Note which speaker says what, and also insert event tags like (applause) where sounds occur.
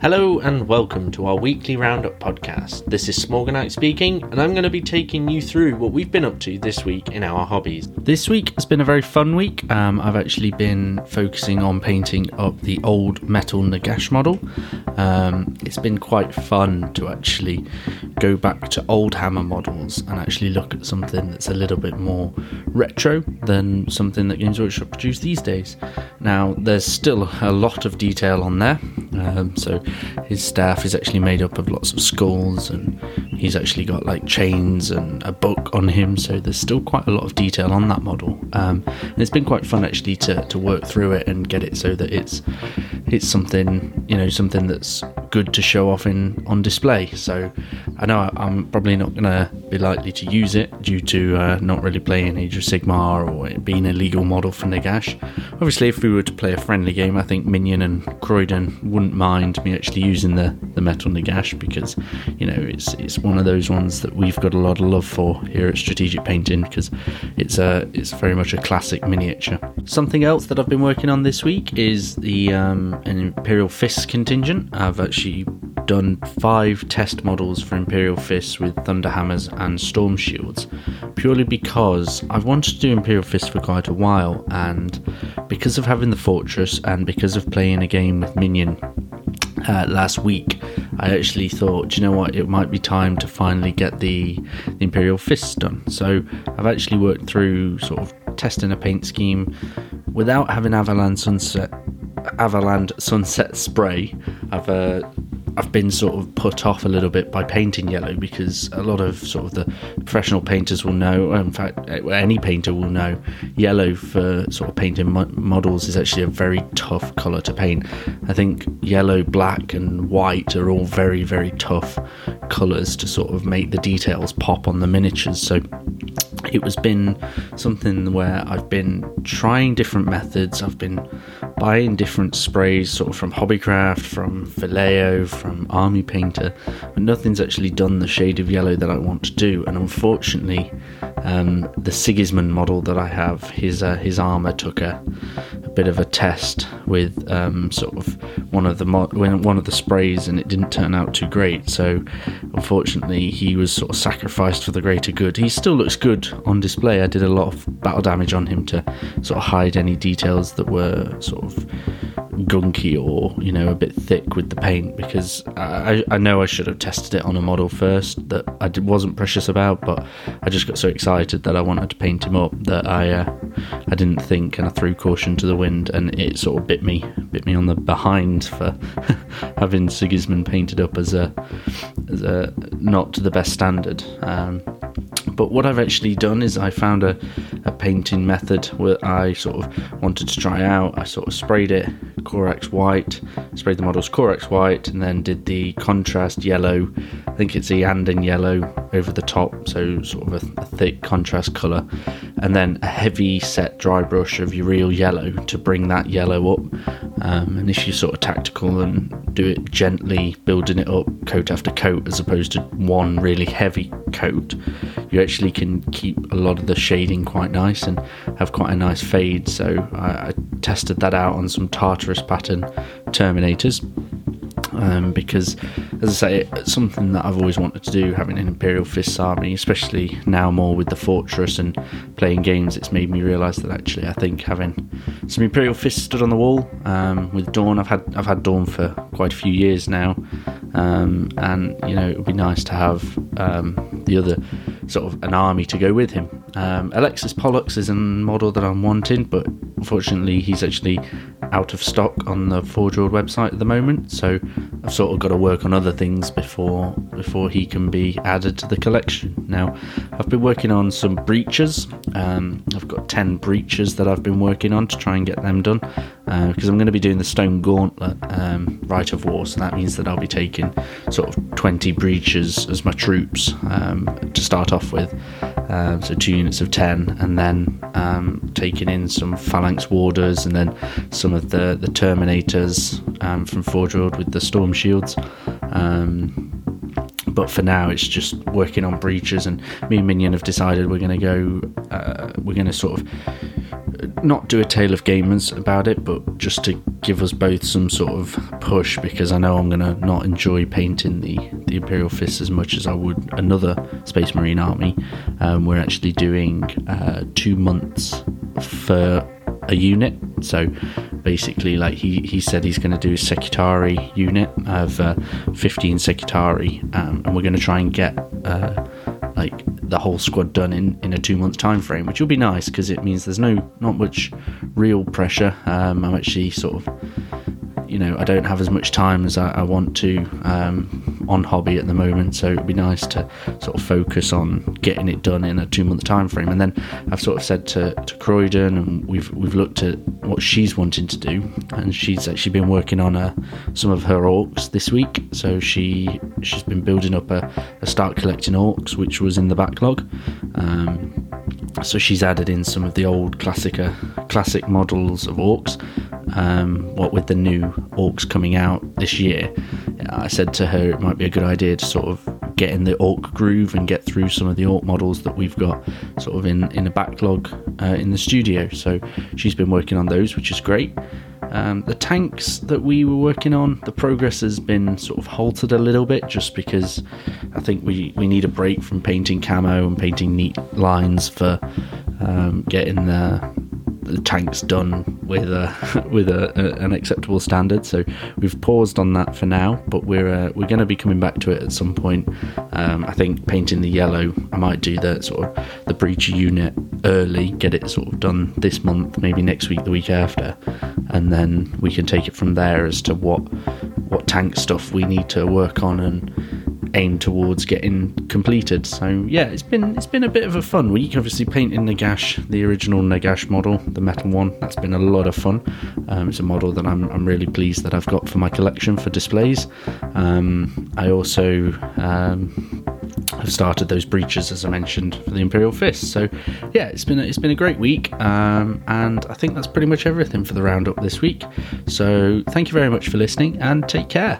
Speaker 1: Hello and welcome to our weekly roundup podcast. This is Smorgonite speaking, and I'm going to be taking you through what we've been up to this week in our hobbies. This week has been a very fun week. Um, I've actually been focusing on painting up the old metal Nagash model. Um, it's been quite fun to actually go back to old hammer models and actually look at something that's a little bit more retro than something that Games Workshop produce these days. Now, there's still a lot of detail on there, um, so his staff is actually made up of lots of skulls and he's actually got like chains and a book on him so there's still quite a lot of detail on that model. Um, and it's been quite fun actually to, to work through it and get it so that it's it's something you know something that's good to show off in on display. So I know I'm probably not to be likely to use it due to uh, not really playing Age of Sigmar or it being a legal model for Nagash obviously if we were to play a friendly game I think Minion and Croydon wouldn't mind me actually using the, the metal Nagash because you know it's it's one of those ones that we've got a lot of love for here at Strategic Painting because it's a it's very much a classic miniature. Something else that I've been working on this week is the um, an Imperial Fist contingent. I've actually done five test models for Imperial Fists with Thunder Hammers and Storm Shields, purely because I've wanted to do Imperial Fists for quite a while, and because of having the Fortress and because of playing a game with Minion uh, last week, I actually thought, you know what, it might be time to finally get the, the Imperial Fists done. So I've actually worked through sort of testing a paint scheme without having Averland Sunset Averland Sunset (laughs) Spray. I've uh, I've been sort of put off a little bit by painting yellow because a lot of sort of the professional painters will know, in fact, eh, any painter will know, yellow for sort of painting mo- models is actually a very tough colour to paint. I think yellow, black, and white are all very, very tough colours to sort of make the details pop on the miniatures. So it was been something where I've been trying different methods. I've been buying different sprays, sort of from Hobbycraft, from Vallejo, from Army Painter, but nothing's actually done the shade of yellow that I want to do. And unfortunately, um, the Sigismund model that I have, his uh, his armor took a, a, bit of a test with um, sort of one of the mo- one of the sprays, and it didn't turn out too great. So unfortunately, he was sort of sacrificed for the greater good. He still looks good on display. I did a lot of battle damage on him to sort of hide any details that were sort of gunky or you know a bit thick with the paint because I, I know I should have tested it on a model first that I wasn't precious about but I just got so excited that I wanted to paint him up that I uh, I didn't think and I threw caution to the wind and it sort of bit me bit me on the behind for (laughs) having Sigismund painted up as a as a not to the best standard. Um, but what I've actually done is I found a, a painting method where I sort of wanted to try out. I sort of sprayed it Corax white, sprayed the models Corax white, and then did the contrast yellow. I think it's Iyanden yellow over the top, so sort of a, a thick contrast colour, and then a heavy set dry brush of Yriel yellow to bring that yellow up. Um, and if you're sort of tactical and do it gently, building it up coat after coat, as opposed to one really heavy coat, you actually can keep a lot of the shading quite nice and have quite a nice fade. So I, I tested that out on some Tartarus pattern Terminators. Um, because, as I say, it's something that I've always wanted to do, having an Imperial Fists army, especially now more with the Fortress and playing games, it's made me realise that actually I think having some Imperial Fists stood on the wall um, with Dorn, I've had I've had Dorn for quite a few years now, um, and you know it would be nice to have um, the other sort of an army to go with him. Um, Alexis Polux is a model that I'm wanting, but unfortunately he's actually out of stock on the Forge World website at the moment. So I've sort of got to work on other things before before he can be added to the collection. Now I've been working on some breachers. Um, I've got ten breachers that I've been working on to try and get them done uh, because I'm going to be doing the Stone Gauntlet um, Rite of War. So that means that I'll be taking sort of 20 breachers as my troops um, to start off with. Um, so two units of 10, and then um, taking in some phalanx warders and then some of the, the terminators um, from Forge World with the storm shields. Um, but for now, it's just working on breachers, and me and Minion have decided we're going to go, uh, we're going to sort of not do a tale of gamers about it, but just to give us both some sort of push because I know I'm gonna not enjoy painting the the Imperial Fist as much as I would another Space Marine army. Um, we're actually doing uh, two months for a unit, so basically, like he, he said, he's going to do a Secutarii unit of uh, 15 Secutarii, um, and we're going to try and get uh, like the whole squad done in, in a two month time frame, which will be nice because it means there's no not much real pressure. Um, I'm actually sort of you know I don't have as much time as I, I want to um, on hobby at the moment, so it'd be nice to sort of focus on getting it done in a two month time frame. And then I've sort of said to, to Croydon, and we've we've looked at what she's wanting to do, and she's actually been working on uh, some of her orcs this week. So she she's been building up a, a start collecting orcs, which was in the backlog. Um, so she's added in some of the old classic classic models of orcs. Um, what with the new orcs coming out this year, I said to her it might be a good idea to sort of get in the orc groove and get through some of the orc models that we've got sort of in in a backlog uh, in the studio. So she's been working on those, which is great. Um, the tanks that we were working on, the progress has been sort of halted a little bit just because I think we, we need a break from painting camo and painting neat lines for um, getting the, the tanks done with a (laughs) with a, a, an acceptable standard. So we've paused on that for now, but we're uh, we're going to be coming back to it at some point. Um, I think painting the yellow, I might do the sort of the breacher unit early, get it sort of done this month, maybe next week, the week after, and then we can take it from there as to what what tank stuff we need to work on and aim towards getting completed. So yeah, it's been it's been a bit of a fun week. Obviously, painting Nagash, the original Nagash model, the metal one. That's been a lot of fun. Um, it's a model that I'm I'm really pleased that I've got for my collection for displays. Um, I also um, have started those breachers as I mentioned for the Imperial Fist. So yeah, it's been a, it's been a great week, um, and I think that's pretty much everything for the roundup this week. So thank you very much for listening, and take care.